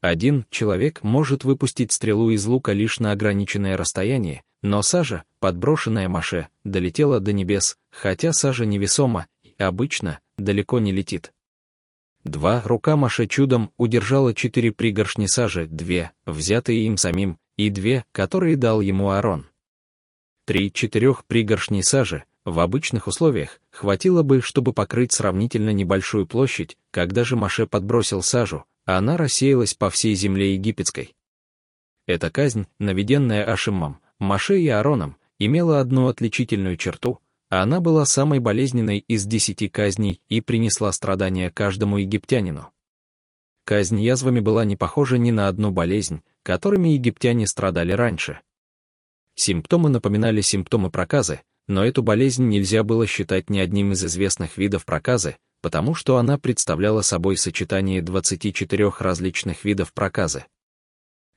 Один человек может выпустить стрелу из лука лишь на ограниченное расстояние, но сажа, подброшенная Маше, долетела до небес, хотя сажа невесома и обычно далеко не летит. Два рука Маше чудом удержала четыре пригоршни сажи, две, взятые им самим, и две, которые дал ему Аарон. 3-4 пригоршней сажи, в обычных условиях, хватило бы, чтобы покрыть сравнительно небольшую площадь, когда же Маше подбросил сажу, а она рассеялась по всей земле египетской. Эта казнь, наведенная Ашимом, Маше и Аароном, имела одну отличительную черту, а она была самой болезненной из десяти казней и принесла страдания каждому египтянину. Казнь язвами была не похожа ни на одну болезнь, которыми египтяне страдали раньше. Симптомы напоминали симптомы проказы, но эту болезнь нельзя было считать ни одним из известных видов проказы, потому что она представляла собой сочетание 24 различных видов проказы.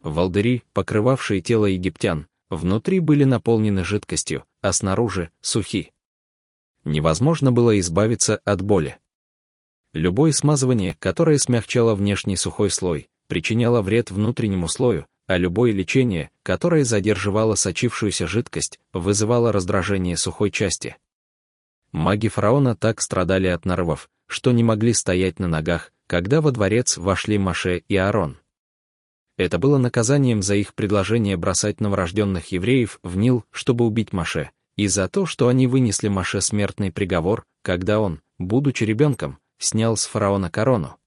Волдыри, покрывавшие тело египтян, внутри были наполнены жидкостью, а снаружи — сухи. Невозможно было избавиться от боли. Любое смазывание, которое смягчало внешний сухой слой, причиняло вред внутреннему слою, а любое лечение, которое задерживало сочившуюся жидкость, вызывало раздражение сухой части. Маги фараона так страдали от нарывов, что не могли стоять на ногах, когда во дворец вошли Маше и Аарон. Это было наказанием за их предложение бросать новорожденных евреев в Нил, чтобы убить Маше, и за то, что они вынесли Маше смертный приговор, когда он, будучи ребенком, снял с фараона корону.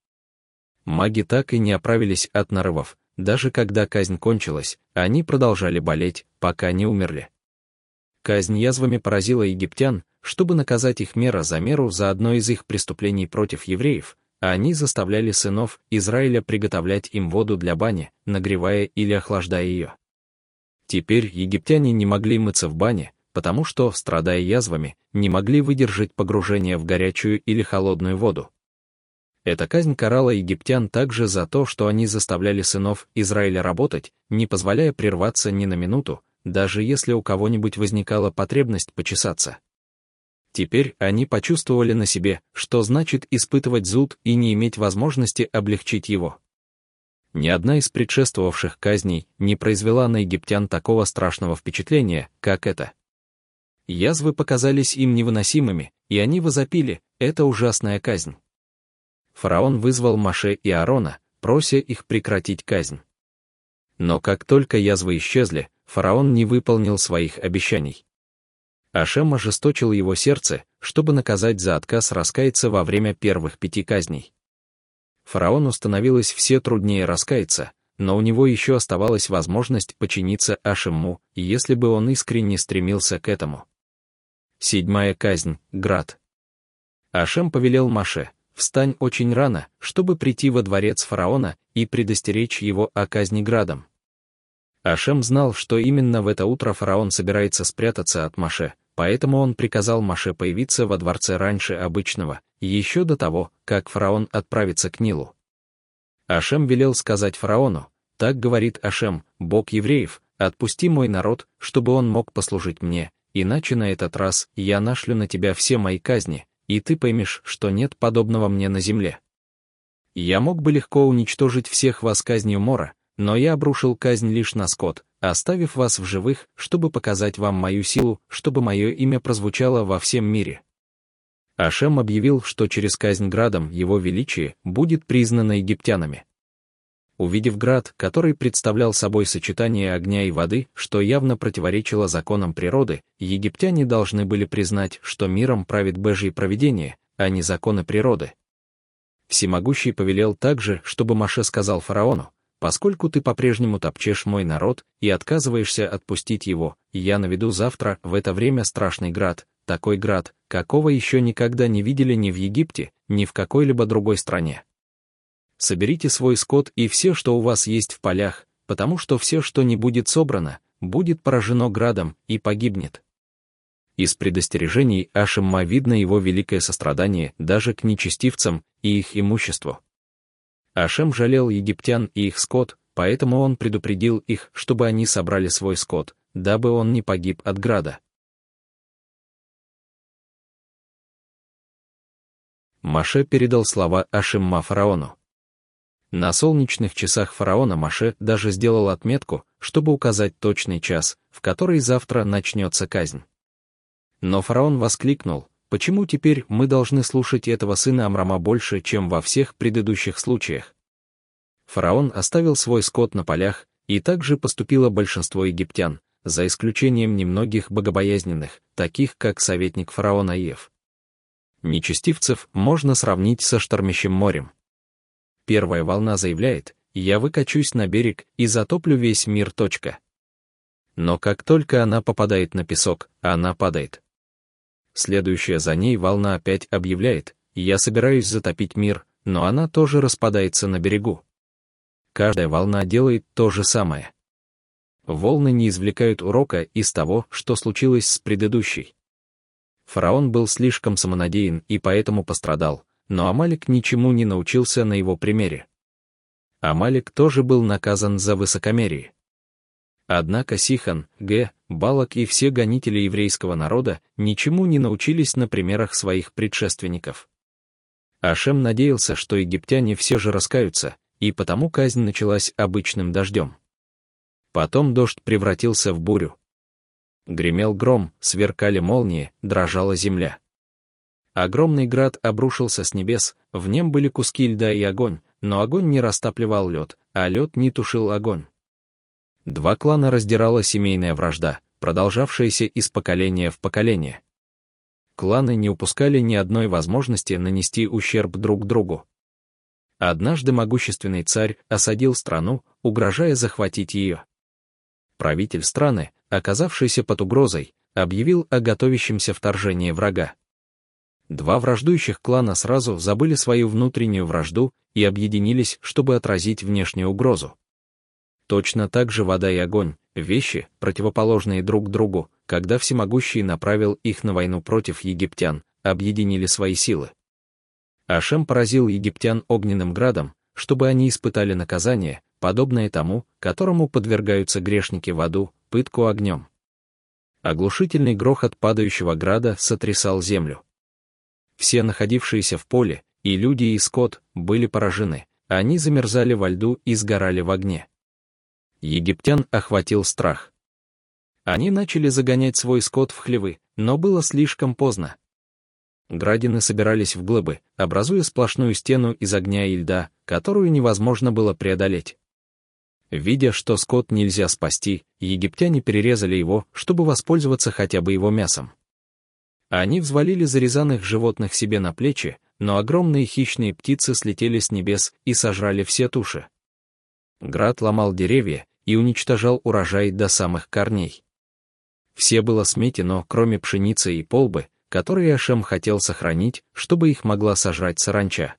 Маги так и не оправились от нарывов, даже когда казнь кончилась, они продолжали болеть, пока не умерли. Казнь язвами поразила египтян, чтобы наказать их мера за меру за одно из их преступлений против евреев, а они заставляли сынов Израиля приготовлять им воду для бани, нагревая или охлаждая ее. Теперь египтяне не могли мыться в бане, потому что, страдая язвами, не могли выдержать погружение в горячую или холодную воду. Эта казнь карала египтян также за то, что они заставляли сынов Израиля работать, не позволяя прерваться ни на минуту, даже если у кого-нибудь возникала потребность почесаться. Теперь они почувствовали на себе, что значит испытывать зуд и не иметь возможности облегчить его. Ни одна из предшествовавших казней не произвела на египтян такого страшного впечатления, как это. Язвы показались им невыносимыми, и они возопили, это ужасная казнь фараон вызвал Маше и Аарона, прося их прекратить казнь. Но как только язвы исчезли, фараон не выполнил своих обещаний. Ашем ожесточил его сердце, чтобы наказать за отказ раскаяться во время первых пяти казней. Фараону становилось все труднее раскаяться, но у него еще оставалась возможность починиться Ашему, если бы он искренне стремился к этому. Седьмая казнь, Град. Ашем повелел Маше, встань очень рано, чтобы прийти во дворец фараона и предостеречь его о казни градом. Ашем знал, что именно в это утро фараон собирается спрятаться от Маше, поэтому он приказал Маше появиться во дворце раньше обычного, еще до того, как фараон отправится к Нилу. Ашем велел сказать фараону, так говорит Ашем, Бог евреев, отпусти мой народ, чтобы он мог послужить мне, иначе на этот раз я нашлю на тебя все мои казни, и ты поймешь, что нет подобного мне на земле. Я мог бы легко уничтожить всех вас казнью Мора, но я обрушил казнь лишь на скот, оставив вас в живых, чтобы показать вам мою силу, чтобы мое имя прозвучало во всем мире. Ашем объявил, что через казнь градом его величие будет признано египтянами. Увидев град, который представлял собой сочетание огня и воды, что явно противоречило законам природы, египтяне должны были признать, что миром правит Божье провидение, а не законы природы. Всемогущий повелел также, чтобы Маше сказал фараону, «Поскольку ты по-прежнему топчешь мой народ и отказываешься отпустить его, я наведу завтра в это время страшный град, такой град, какого еще никогда не видели ни в Египте, ни в какой-либо другой стране соберите свой скот и все, что у вас есть в полях, потому что все, что не будет собрано, будет поражено градом и погибнет. Из предостережений Ашимма видно его великое сострадание даже к нечестивцам и их имуществу. Ашем жалел египтян и их скот, поэтому он предупредил их, чтобы они собрали свой скот, дабы он не погиб от града. Маше передал слова Ашимма фараону. На солнечных часах фараона Маше даже сделал отметку, чтобы указать точный час, в который завтра начнется казнь. Но фараон воскликнул, почему теперь мы должны слушать этого сына Амрама больше, чем во всех предыдущих случаях? Фараон оставил свой скот на полях, и так же поступило большинство египтян, за исключением немногих богобоязненных, таких как советник фараона Ев. Нечестивцев можно сравнить со штормящим морем. Первая волна заявляет, я выкачусь на берег и затоплю весь мир. Точка. Но как только она попадает на песок, она падает. Следующая за ней волна опять объявляет, я собираюсь затопить мир, но она тоже распадается на берегу. Каждая волна делает то же самое. Волны не извлекают урока из того, что случилось с предыдущей. Фараон был слишком самонадеян и поэтому пострадал, но Амалик ничему не научился на его примере. Амалик тоже был наказан за высокомерие. Однако Сихан, Г, Балак и все гонители еврейского народа ничему не научились на примерах своих предшественников. Ашем надеялся, что египтяне все же раскаются, и потому казнь началась обычным дождем. Потом дождь превратился в бурю. Гремел гром, сверкали молнии, дрожала земля. Огромный град обрушился с небес, в нем были куски льда и огонь, но огонь не растапливал лед, а лед не тушил огонь. Два клана раздирала семейная вражда, продолжавшаяся из поколения в поколение. Кланы не упускали ни одной возможности нанести ущерб друг другу. Однажды могущественный царь осадил страну, угрожая захватить ее. Правитель страны, оказавшийся под угрозой, объявил о готовящемся вторжении врага. Два враждующих клана сразу забыли свою внутреннюю вражду и объединились, чтобы отразить внешнюю угрозу. Точно так же вода и огонь, вещи, противоположные друг другу, когда Всемогущий направил их на войну против египтян, объединили свои силы. Ашем поразил египтян огненным градом, чтобы они испытали наказание, подобное тому, которому подвергаются грешники в аду, пытку огнем. Оглушительный грохот падающего града сотрясал землю. Все находившиеся в поле, и люди, и скот, были поражены, они замерзали во льду и сгорали в огне египтян охватил страх. Они начали загонять свой скот в хлевы, но было слишком поздно. Градины собирались в глыбы, образуя сплошную стену из огня и льда, которую невозможно было преодолеть. Видя, что скот нельзя спасти, египтяне перерезали его, чтобы воспользоваться хотя бы его мясом. Они взвалили зарезанных животных себе на плечи, но огромные хищные птицы слетели с небес и сожрали все туши. Град ломал деревья и уничтожал урожай до самых корней. Все было сметено, кроме пшеницы и полбы, которые Ашем хотел сохранить, чтобы их могла сожрать саранча.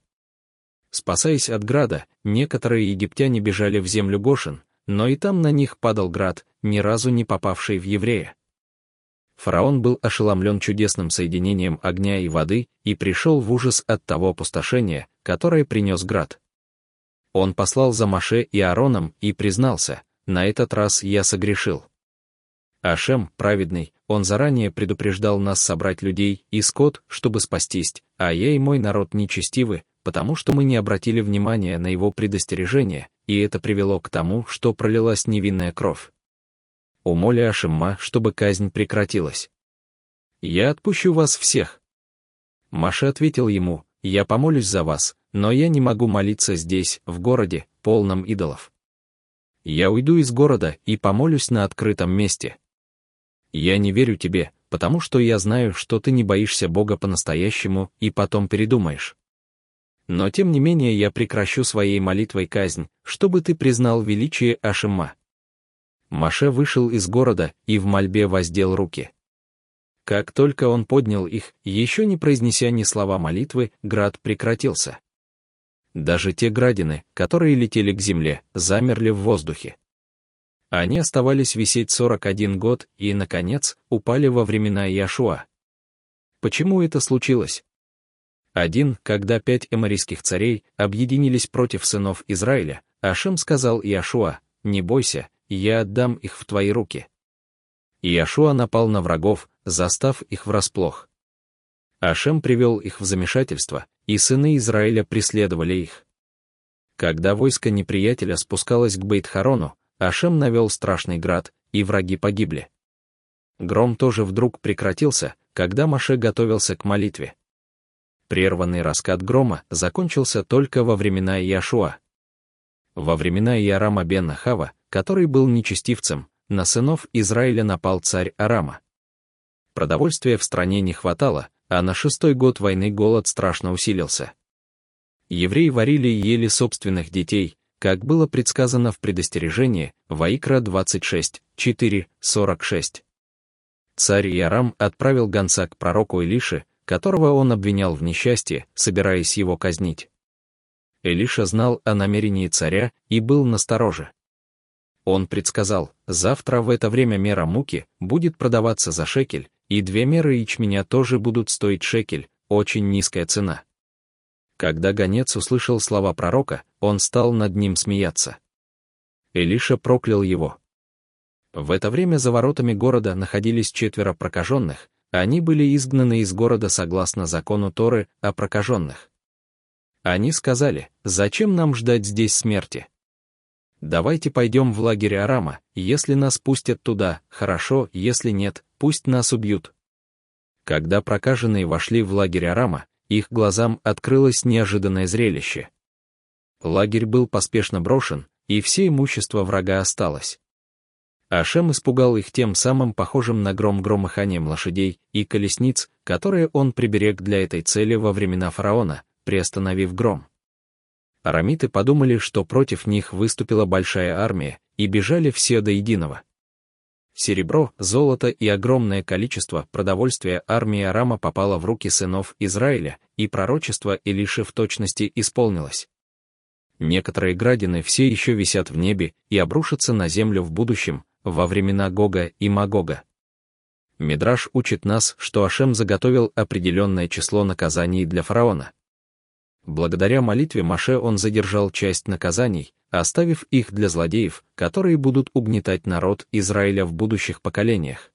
Спасаясь от града, некоторые египтяне бежали в землю Гошин, но и там на них падал град, ни разу не попавший в еврея. Фараон был ошеломлен чудесным соединением огня и воды и пришел в ужас от того опустошения, которое принес град. Он послал за Маше и Аароном и признался, на этот раз я согрешил. Ашем, праведный, он заранее предупреждал нас собрать людей и скот, чтобы спастись, а я и мой народ нечестивы, потому что мы не обратили внимания на его предостережение, и это привело к тому, что пролилась невинная кровь. Умоли Ашемма, чтобы казнь прекратилась. «Я отпущу вас всех». Маша ответил ему, «Я помолюсь за вас, но я не могу молиться здесь, в городе, полном идолов. Я уйду из города и помолюсь на открытом месте. Я не верю тебе, потому что я знаю, что ты не боишься Бога по-настоящему и потом передумаешь. Но тем не менее я прекращу своей молитвой казнь, чтобы ты признал величие Ашима. Маше вышел из города и в мольбе воздел руки. Как только он поднял их, еще не произнеся ни слова молитвы, град прекратился. Даже те градины, которые летели к земле, замерли в воздухе. Они оставались висеть 41 год и, наконец, упали во времена Иошуа. Почему это случилось? Один, когда пять эморийских царей объединились против сынов Израиля, Ашем сказал Иошуа, «Не бойся, я отдам их в твои руки». Иошуа напал на врагов, застав их врасплох. Ашем привел их в замешательство, и сыны Израиля преследовали их. Когда войско неприятеля спускалось к Бейтхарону, Ашем навел страшный град, и враги погибли. Гром тоже вдруг прекратился, когда Маше готовился к молитве. Прерванный раскат грома закончился только во времена Иошуа. Во времена Иорама бен Хава, который был нечестивцем, на сынов Израиля напал царь Арама. Продовольствия в стране не хватало, а на шестой год войны голод страшно усилился. Евреи варили и ели собственных детей, как было предсказано в предостережении, Ваикра 26, 4, 46. Царь Ярам отправил гонца к пророку Илише, которого он обвинял в несчастье, собираясь его казнить. Элиша знал о намерении царя и был настороже. Он предсказал, завтра в это время мера муки будет продаваться за шекель, и две меры ячменя тоже будут стоить шекель, очень низкая цена. Когда гонец услышал слова пророка, он стал над ним смеяться. Элиша проклял его. В это время за воротами города находились четверо прокаженных, они были изгнаны из города согласно закону Торы о прокаженных. Они сказали, зачем нам ждать здесь смерти? Давайте пойдем в лагерь Арама, если нас пустят туда, хорошо, если нет, пусть нас убьют. Когда прокаженные вошли в лагерь Арама, их глазам открылось неожиданное зрелище. Лагерь был поспешно брошен, и все имущество врага осталось. Ашем испугал их тем самым похожим на гром громыханием лошадей и колесниц, которые он приберег для этой цели во времена фараона, приостановив гром. Арамиты подумали, что против них выступила большая армия, и бежали все до единого. Серебро, золото и огромное количество продовольствия армии Арама попало в руки сынов Израиля, и пророчество Илиши в точности исполнилось. Некоторые градины все еще висят в небе и обрушатся на землю в будущем, во времена Гога и Магога. Мидраш учит нас, что Ашем заготовил определенное число наказаний для фараона. Благодаря молитве Маше он задержал часть наказаний, оставив их для злодеев, которые будут угнетать народ Израиля в будущих поколениях.